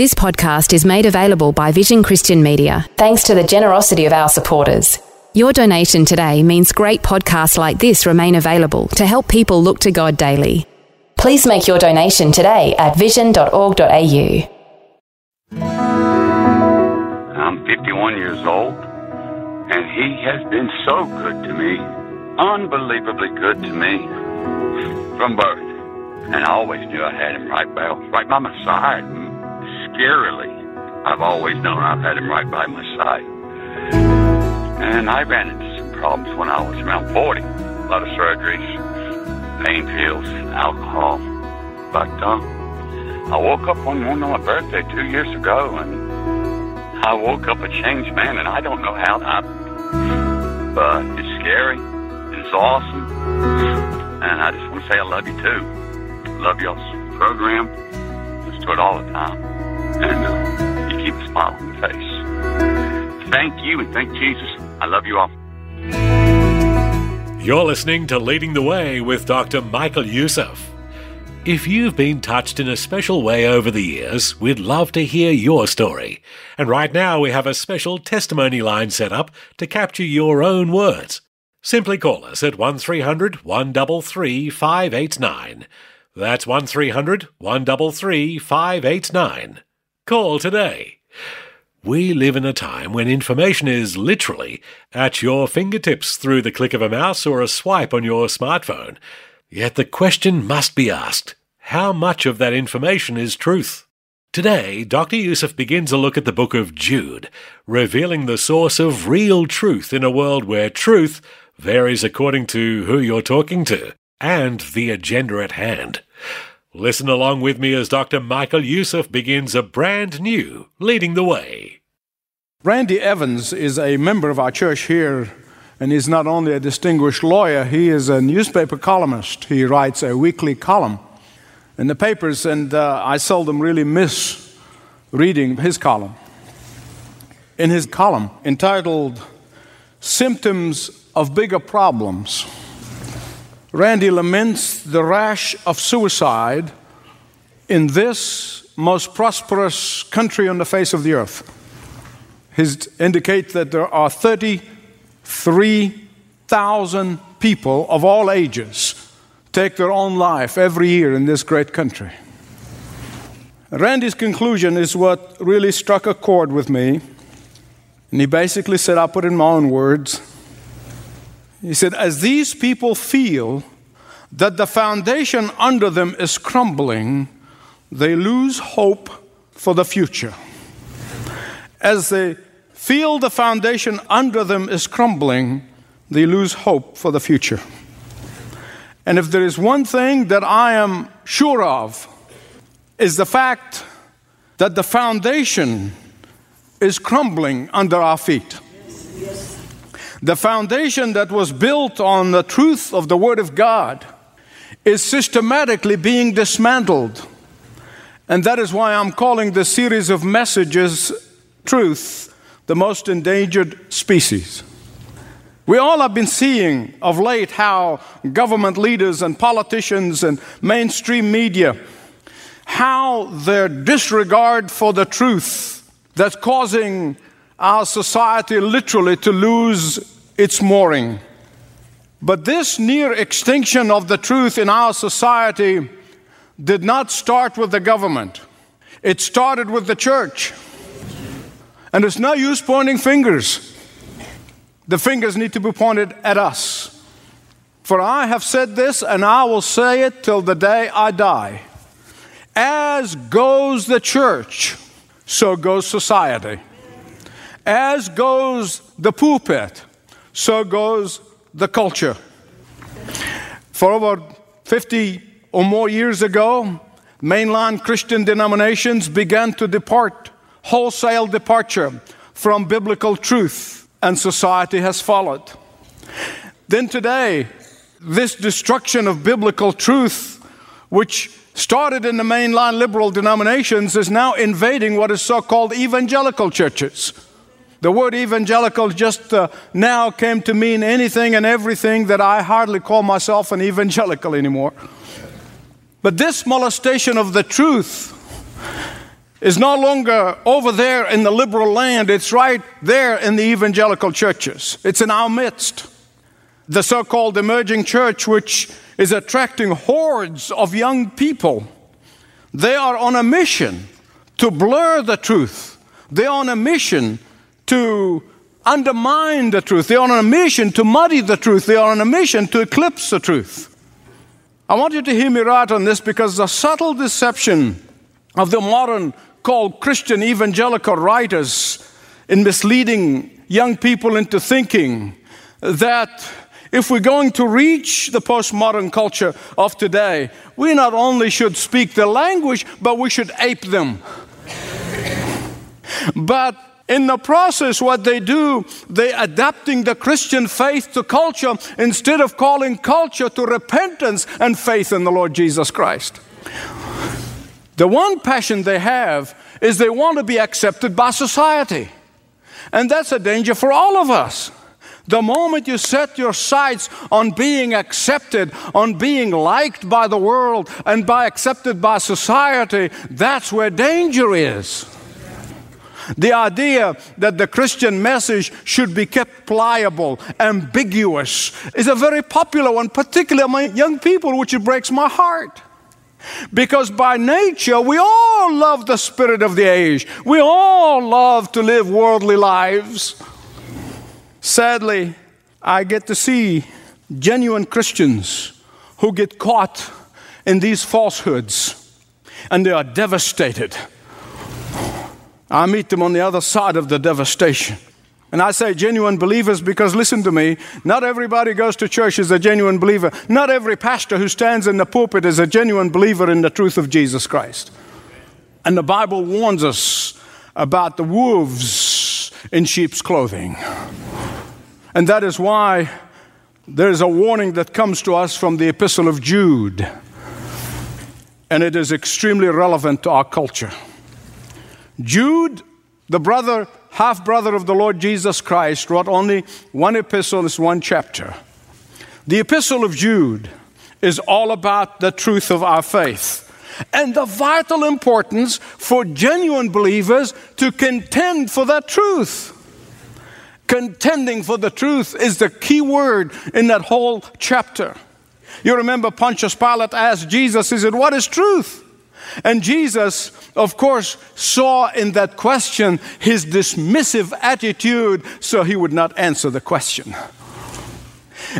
This podcast is made available by Vision Christian Media thanks to the generosity of our supporters. Your donation today means great podcasts like this remain available to help people look to God daily. Please make your donation today at vision.org.au. I'm 51 years old, and he has been so good to me, unbelievably good to me from birth. And I always knew I had him right by, right by my side. Scarily, I've always known I've had him right by my side. And I ran into some problems when I was around 40. A lot of surgeries, pain pills, alcohol. But uh, I woke up one morning on my birthday two years ago, and I woke up a changed man, and I don't know how. But it's scary. It's awesome. And I just want to say I love you too. Love y'all's program. Listen to it all the time. And uh, you keep a smile on your face. Thank you and thank Jesus. I love you all. You're listening to Leading the Way with Dr. Michael Youssef. If you've been touched in a special way over the years, we'd love to hear your story. And right now we have a special testimony line set up to capture your own words. Simply call us at 1300 133 589. That's 1300 133 589. Call today. We live in a time when information is literally at your fingertips through the click of a mouse or a swipe on your smartphone. Yet the question must be asked how much of that information is truth? Today, Dr. Youssef begins a look at the book of Jude, revealing the source of real truth in a world where truth varies according to who you're talking to and the agenda at hand. Listen along with me as Dr. Michael Youssef begins a brand new Leading the Way. Randy Evans is a member of our church here, and he's not only a distinguished lawyer, he is a newspaper columnist. He writes a weekly column in the papers, and uh, I seldom really miss reading his column. In his column entitled Symptoms of Bigger Problems, Randy laments the rash of suicide in this most prosperous country on the face of the earth. He indicates that there are 33,000 people of all ages take their own life every year in this great country. Randy's conclusion is what really struck a chord with me. And he basically said, I'll put in my own words. He said, As these people feel that the foundation under them is crumbling, they lose hope for the future. As they feel the foundation under them is crumbling, they lose hope for the future. And if there is one thing that I am sure of, is the fact that the foundation is crumbling under our feet. The foundation that was built on the truth of the Word of God is systematically being dismantled. And that is why I'm calling this series of messages Truth, the most endangered species. We all have been seeing of late how government leaders and politicians and mainstream media, how their disregard for the truth that's causing our society literally to lose its mooring. But this near extinction of the truth in our society did not start with the government, it started with the church. And it's no use pointing fingers. The fingers need to be pointed at us. For I have said this, and I will say it till the day I die. As goes the church, so goes society. As goes the pulpit, so goes the culture. For over 50 or more years ago, mainline Christian denominations began to depart, wholesale departure from biblical truth and society has followed. Then today, this destruction of biblical truth, which started in the mainline liberal denominations, is now invading what is so called evangelical churches. The word evangelical just uh, now came to mean anything and everything that I hardly call myself an evangelical anymore. But this molestation of the truth is no longer over there in the liberal land, it's right there in the evangelical churches. It's in our midst. The so called emerging church, which is attracting hordes of young people, they are on a mission to blur the truth. They're on a mission to undermine the truth. They're on a mission to muddy the truth. They are on a mission to eclipse the truth. I want you to hear me right on this because the subtle deception of the modern called Christian evangelical writers in misleading young people into thinking that if we're going to reach the postmodern culture of today, we not only should speak the language, but we should ape them. But in the process, what they do, they adapting the Christian faith to culture instead of calling culture to repentance and faith in the Lord Jesus Christ. The one passion they have is they want to be accepted by society. And that's a danger for all of us. The moment you set your sights on being accepted, on being liked by the world, and by accepted by society, that's where danger is. The idea that the Christian message should be kept pliable, ambiguous, is a very popular one, particularly among young people, which it breaks my heart. Because by nature, we all love the spirit of the age. We all love to live worldly lives. Sadly, I get to see genuine Christians who get caught in these falsehoods and they are devastated. I meet them on the other side of the devastation. And I say genuine believers because listen to me, not everybody goes to church is a genuine believer. Not every pastor who stands in the pulpit is a genuine believer in the truth of Jesus Christ. And the Bible warns us about the wolves in sheep's clothing. And that is why there is a warning that comes to us from the Epistle of Jude. And it is extremely relevant to our culture. Jude, the brother, half brother of the Lord Jesus Christ, wrote only one epistle, it's one chapter. The epistle of Jude is all about the truth of our faith and the vital importance for genuine believers to contend for that truth. Contending for the truth is the key word in that whole chapter. You remember Pontius Pilate asked Jesus, He said, What is truth? And Jesus, of course, saw in that question his dismissive attitude, so he would not answer the question.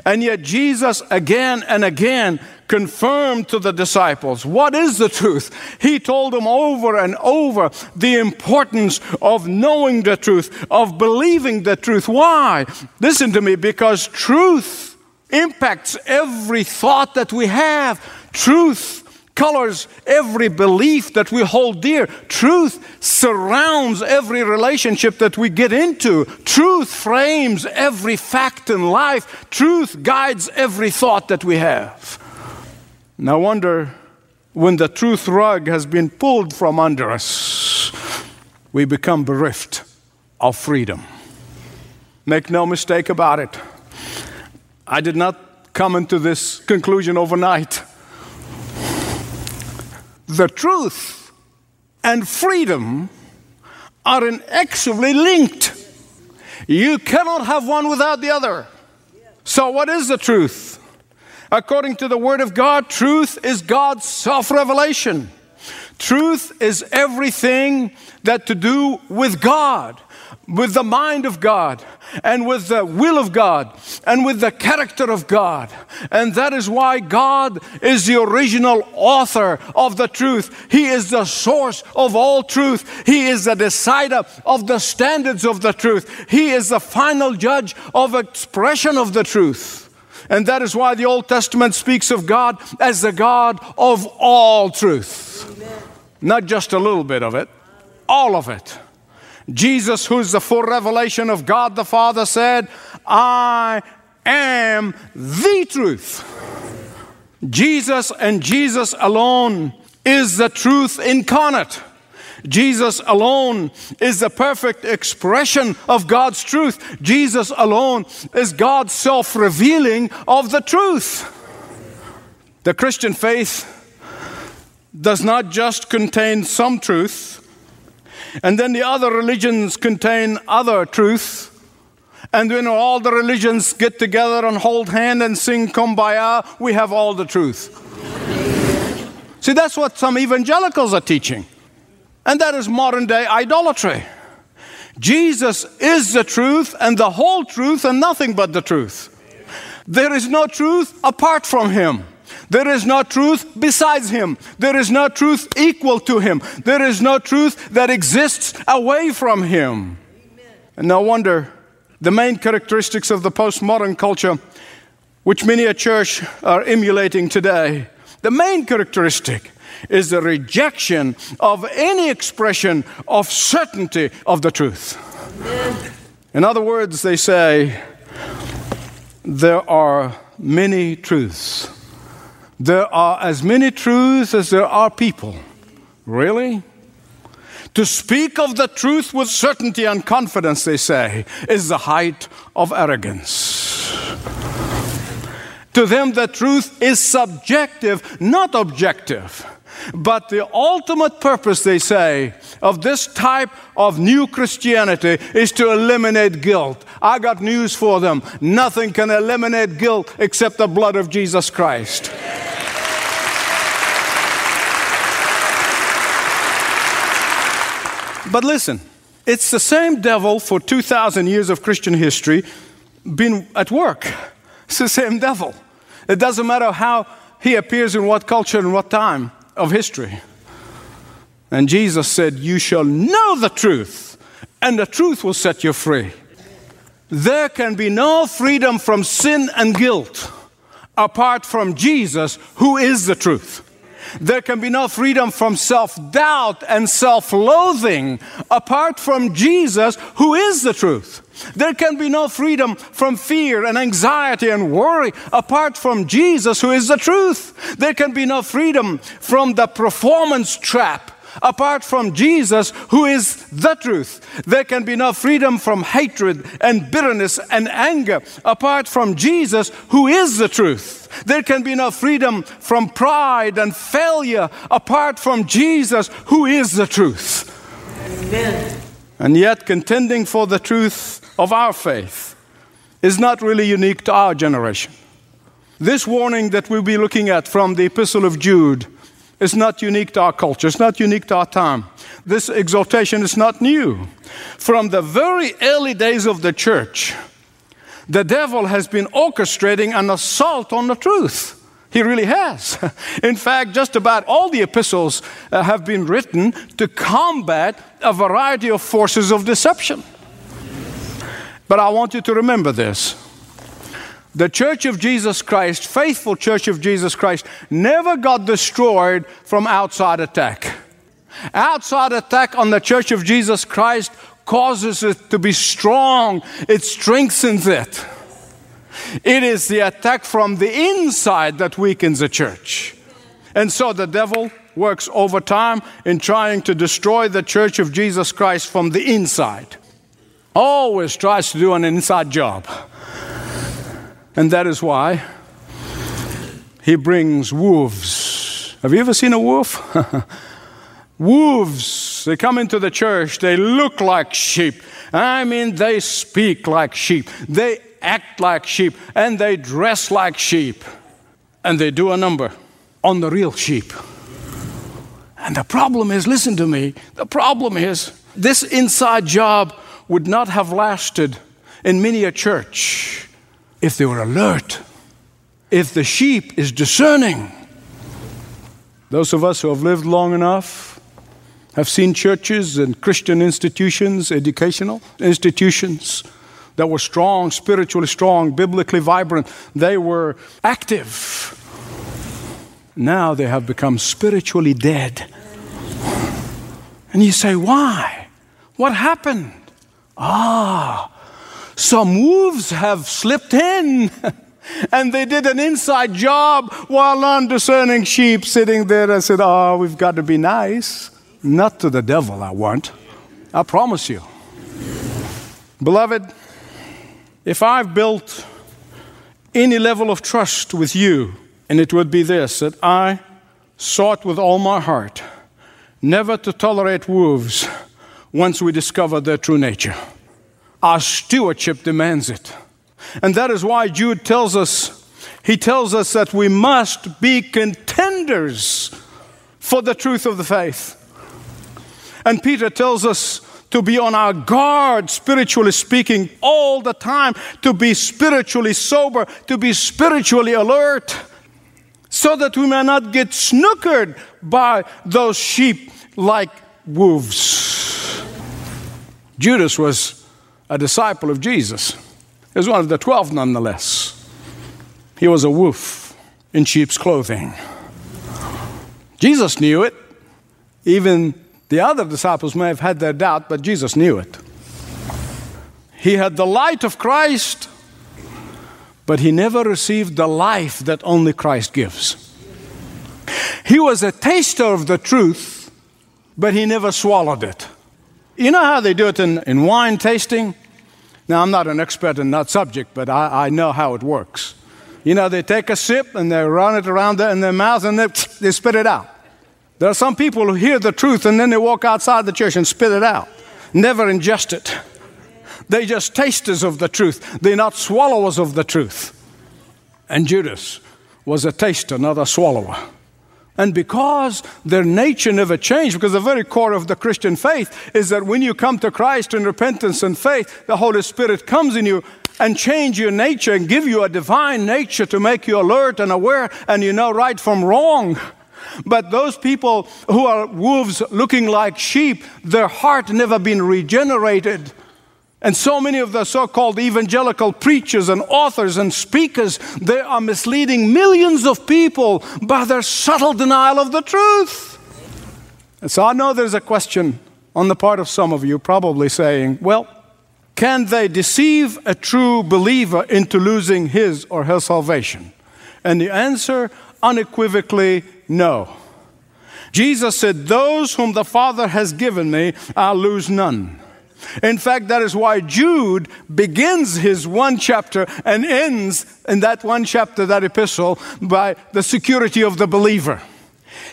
And yet, Jesus again and again confirmed to the disciples what is the truth. He told them over and over the importance of knowing the truth, of believing the truth. Why? Listen to me, because truth impacts every thought that we have. Truth colors every belief that we hold dear. Truth surrounds every relationship that we get into. Truth frames every fact in life. Truth guides every thought that we have. No wonder when the truth rug has been pulled from under us, we become bereft of freedom. Make no mistake about it. I did not come into this conclusion overnight the truth and freedom are inexorably linked. You cannot have one without the other. So, what is the truth? According to the Word of God, truth is God's self revelation. Truth is everything that to do with God with the mind of God and with the will of God and with the character of God. And that is why God is the original author of the truth. He is the source of all truth. He is the decider of the standards of the truth. He is the final judge of expression of the truth. And that is why the Old Testament speaks of God as the God of all truth. Amen. Not just a little bit of it, all of it. Jesus, who's the full revelation of God the Father, said, I am the truth. Jesus and Jesus alone is the truth incarnate. Jesus alone is the perfect expression of God's truth. Jesus alone is God's self revealing of the truth. The Christian faith does not just contain some truth, and then the other religions contain other truth. And when all the religions get together and hold hand and sing kumbaya, we have all the truth. See, that's what some evangelicals are teaching. And that is modern day idolatry. Jesus is the truth and the whole truth and nothing but the truth. There is no truth apart from Him. There is no truth besides Him. There is no truth equal to Him. There is no truth that exists away from Him. And no wonder the main characteristics of the postmodern culture, which many a church are emulating today, the main characteristic is the rejection of any expression of certainty of the truth. In other words, they say, there are many truths. There are as many truths as there are people. Really? To speak of the truth with certainty and confidence, they say, is the height of arrogance. To them, the truth is subjective, not objective. But the ultimate purpose, they say, of this type of new Christianity is to eliminate guilt. I got news for them. Nothing can eliminate guilt except the blood of Jesus Christ. But listen, it's the same devil for 2,000 years of Christian history been at work. It's the same devil. It doesn't matter how he appears in what culture and what time of history. And Jesus said, You shall know the truth, and the truth will set you free. There can be no freedom from sin and guilt apart from Jesus, who is the truth. There can be no freedom from self doubt and self loathing apart from Jesus, who is the truth. There can be no freedom from fear and anxiety and worry apart from Jesus, who is the truth. There can be no freedom from the performance trap apart from Jesus, who is the truth. There can be no freedom from hatred and bitterness and anger apart from Jesus, who is the truth. There can be no freedom from pride and failure apart from Jesus, who is the truth. Amen. And yet, contending for the truth of our faith is not really unique to our generation. This warning that we'll be looking at from the Epistle of Jude is not unique to our culture, it's not unique to our time. This exhortation is not new. From the very early days of the church, the devil has been orchestrating an assault on the truth. He really has. In fact, just about all the epistles uh, have been written to combat a variety of forces of deception. But I want you to remember this the Church of Jesus Christ, faithful Church of Jesus Christ, never got destroyed from outside attack. Outside attack on the Church of Jesus Christ causes it to be strong, it strengthens it. It is the attack from the inside that weakens the church. And so the devil works overtime in trying to destroy the church of Jesus Christ from the inside. Always tries to do an inside job. And that is why he brings wolves. Have you ever seen a wolf? wolves, they come into the church, they look like sheep. I mean, they speak like sheep, they act like sheep, and they dress like sheep. And they do a number on the real sheep. And the problem is listen to me the problem is this inside job would not have lasted in many a church if they were alert, if the sheep is discerning. Those of us who have lived long enough have seen churches and Christian institutions, educational institutions that were strong, spiritually strong, biblically vibrant. They were active. Now they have become spiritually dead. And you say, why? What happened? Ah, some wolves have slipped in. and they did an inside job while undiscerning sheep sitting there and said, Oh, we've got to be nice. Not to the devil, I want. I promise you. Beloved, if I've built any level of trust with you, and it would be this that I sought with all my heart never to tolerate wolves once we discover their true nature. Our stewardship demands it. And that is why Jude tells us, he tells us that we must be contenders for the truth of the faith. And Peter tells us to be on our guard, spiritually speaking, all the time, to be spiritually sober, to be spiritually alert, so that we may not get snookered by those sheep like wolves. Judas was a disciple of Jesus. He was one of the twelve, nonetheless. He was a wolf in sheep's clothing. Jesus knew it. Even the other disciples may have had their doubt, but Jesus knew it. He had the light of Christ, but he never received the life that only Christ gives. He was a taster of the truth, but he never swallowed it. You know how they do it in, in wine tasting? Now, I'm not an expert in that subject, but I, I know how it works. You know, they take a sip and they run it around in their mouth and they, they spit it out. There are some people who hear the truth and then they walk outside the church and spit it out, never ingest it. They're just tasters of the truth, they're not swallowers of the truth. And Judas was a taster, not a swallower. And because their nature never changed, because the very core of the Christian faith is that when you come to Christ in repentance and faith, the Holy Spirit comes in you and change your nature and give you a divine nature to make you alert and aware and you know right from wrong. But those people who are wolves looking like sheep, their heart never been regenerated. And so many of the so called evangelical preachers and authors and speakers, they are misleading millions of people by their subtle denial of the truth. And so I know there's a question on the part of some of you probably saying, well, can they deceive a true believer into losing his or her salvation? And the answer unequivocally no. Jesus said, Those whom the Father has given me, I'll lose none. In fact, that is why Jude begins his one chapter and ends in that one chapter, that epistle, by the security of the believer.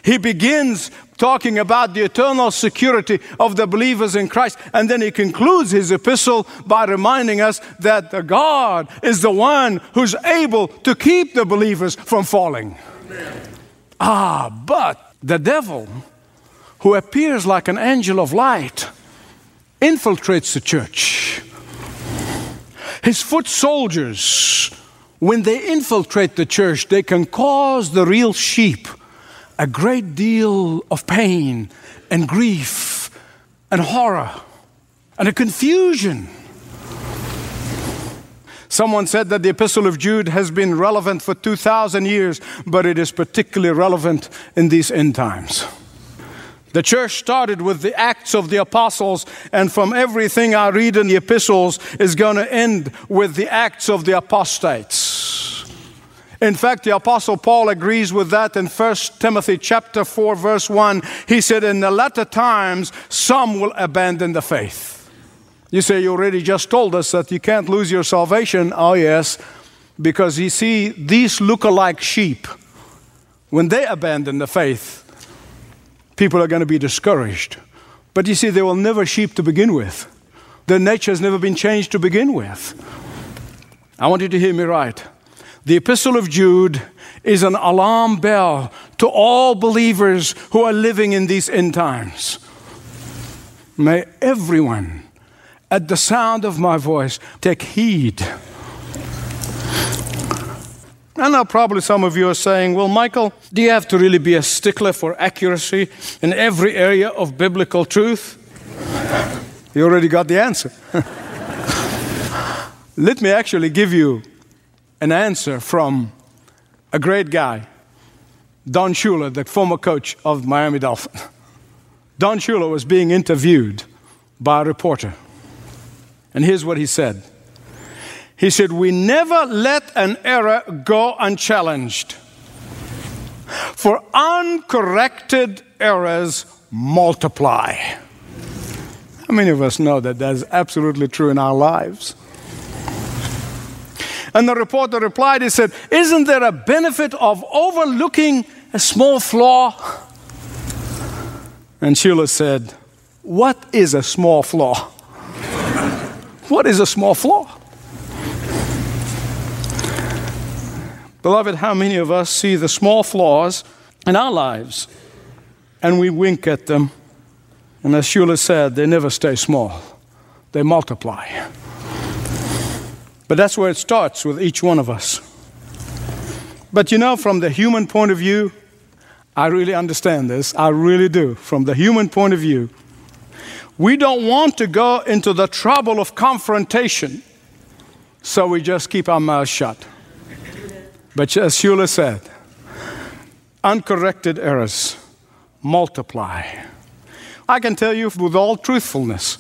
He begins talking about the eternal security of the believers in Christ, and then he concludes his epistle by reminding us that the God is the one who's able to keep the believers from falling. Amen. Ah, but the devil, who appears like an angel of light, infiltrates the church. His foot soldiers, when they infiltrate the church, they can cause the real sheep a great deal of pain and grief and horror and a confusion. Someone said that the Epistle of Jude has been relevant for 2,000 years, but it is particularly relevant in these end times. The church started with the Acts of the Apostles, and from everything I read in the epistles, is going to end with the Acts of the Apostates. In fact, the Apostle Paul agrees with that in 1 Timothy chapter 4, verse 1. He said, In the latter times, some will abandon the faith. You say, You already just told us that you can't lose your salvation. Oh, yes, because you see, these look-alike sheep, when they abandon the faith, people are going to be discouraged. But you see, they will never sheep to begin with. Their nature has never been changed to begin with. I want you to hear me right. The Epistle of Jude is an alarm bell to all believers who are living in these end times. May everyone at the sound of my voice, take heed. I know probably some of you are saying, well, Michael, do you have to really be a stickler for accuracy in every area of biblical truth? You already got the answer. Let me actually give you an answer from a great guy, Don Shula, the former coach of Miami Dolphins. Don Shula was being interviewed by a reporter. And here's what he said He said, We never let an error go unchallenged, for uncorrected errors multiply. How many of us know that that's absolutely true in our lives? And the reporter replied, he said, Isn't there a benefit of overlooking a small flaw? And Shula said, What is a small flaw? what is a small flaw? Beloved, how many of us see the small flaws in our lives and we wink at them? And as Shula said, they never stay small, they multiply. But that's where it starts with each one of us. But you know, from the human point of view, I really understand this. I really do. From the human point of view, we don't want to go into the trouble of confrontation, so we just keep our mouths shut. But as Shula said, uncorrected errors multiply. I can tell you with all truthfulness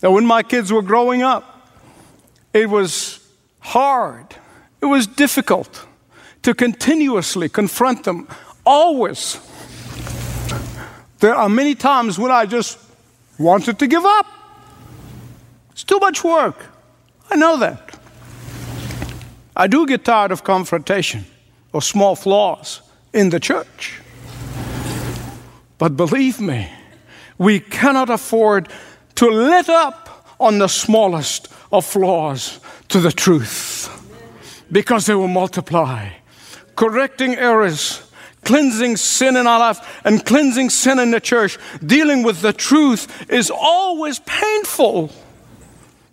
that when my kids were growing up, it was hard, it was difficult to continuously confront them, always. There are many times when I just wanted to give up. It's too much work. I know that. I do get tired of confrontation or small flaws in the church. But believe me, we cannot afford to let up on the smallest of flaws to the truth because they will multiply. Correcting errors, cleansing sin in our life, and cleansing sin in the church, dealing with the truth is always painful.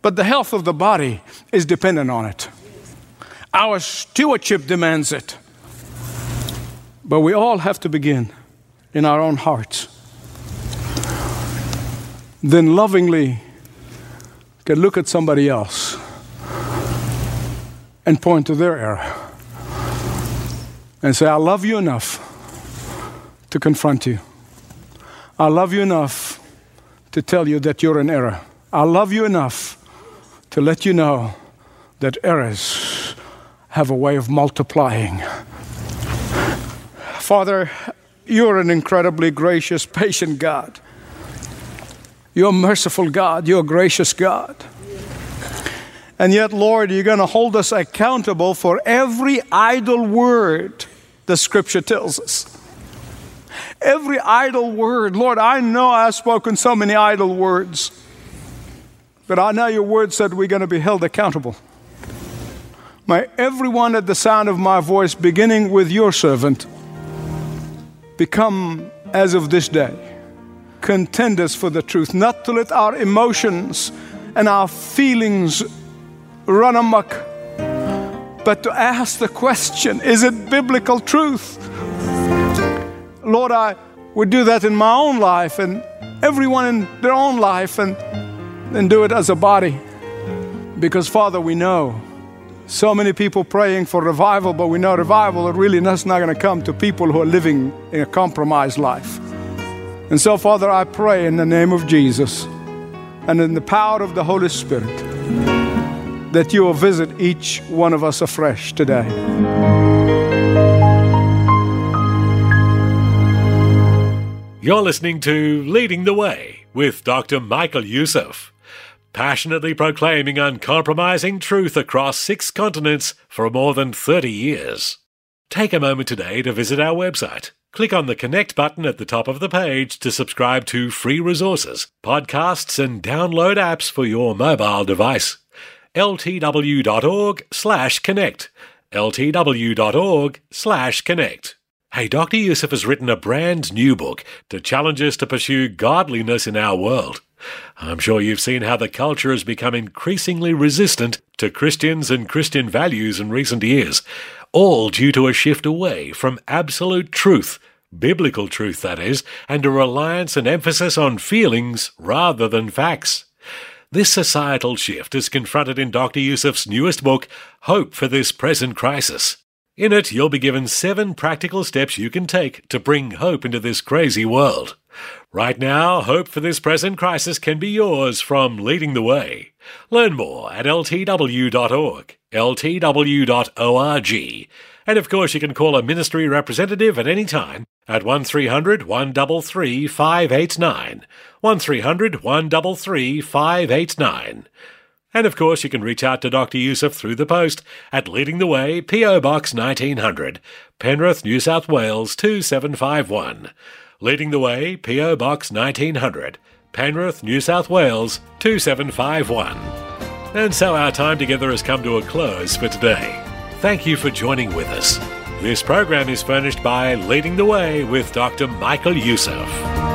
But the health of the body is dependent on it. Our stewardship demands it. But we all have to begin in our own hearts. Then lovingly can look at somebody else and point to their error and say, I love you enough to confront you. I love you enough to tell you that you're in error. I love you enough to let you know that errors have a way of multiplying. Father, you're an incredibly gracious, patient God. You're a merciful God. You're a gracious God. And yet, Lord, you're going to hold us accountable for every idle word the scripture tells us. Every idle word. Lord, I know I've spoken so many idle words, but I know your word said we're going to be held accountable. May everyone at the sound of my voice, beginning with your servant, become, as of this day, contenders for the truth, not to let our emotions and our feelings run amok, but to ask the question is it biblical truth? Lord, I would do that in my own life and everyone in their own life and, and do it as a body. Because, Father, we know so many people praying for revival, but we know revival really that's not going to come to people who are living in a compromised life. And so, Father, I pray in the name of Jesus and in the power of the Holy Spirit that you will visit each one of us afresh today. You're listening to Leading the Way with Dr. Michael Youssef, passionately proclaiming uncompromising truth across six continents for more than 30 years. Take a moment today to visit our website Click on the Connect button at the top of the page to subscribe to free resources, podcasts, and download apps for your mobile device. ltw.org slash connect. ltw.org slash connect. Hey, Dr. Youssef has written a brand new book to challenge us to pursue godliness in our world. I'm sure you've seen how the culture has become increasingly resistant to Christians and Christian values in recent years, all due to a shift away from absolute truth, biblical truth that is, and a reliance and emphasis on feelings rather than facts. This societal shift is confronted in Dr. Youssef's newest book, Hope for This Present Crisis. In it, you'll be given seven practical steps you can take to bring hope into this crazy world. Right now, hope for this present crisis can be yours from Leading the Way. Learn more at ltw.org, ltw.org, and of course you can call a ministry representative at any time at 1300 133 589, 1300 133 589. And of course, you can reach out to Dr. Youssef through the post at Leading the Way, P.O. Box 1900, Penrith, New South Wales 2751. Leading the Way, P.O. Box 1900, Penrith, New South Wales 2751. And so our time together has come to a close for today. Thank you for joining with us. This program is furnished by Leading the Way with Dr. Michael Youssef.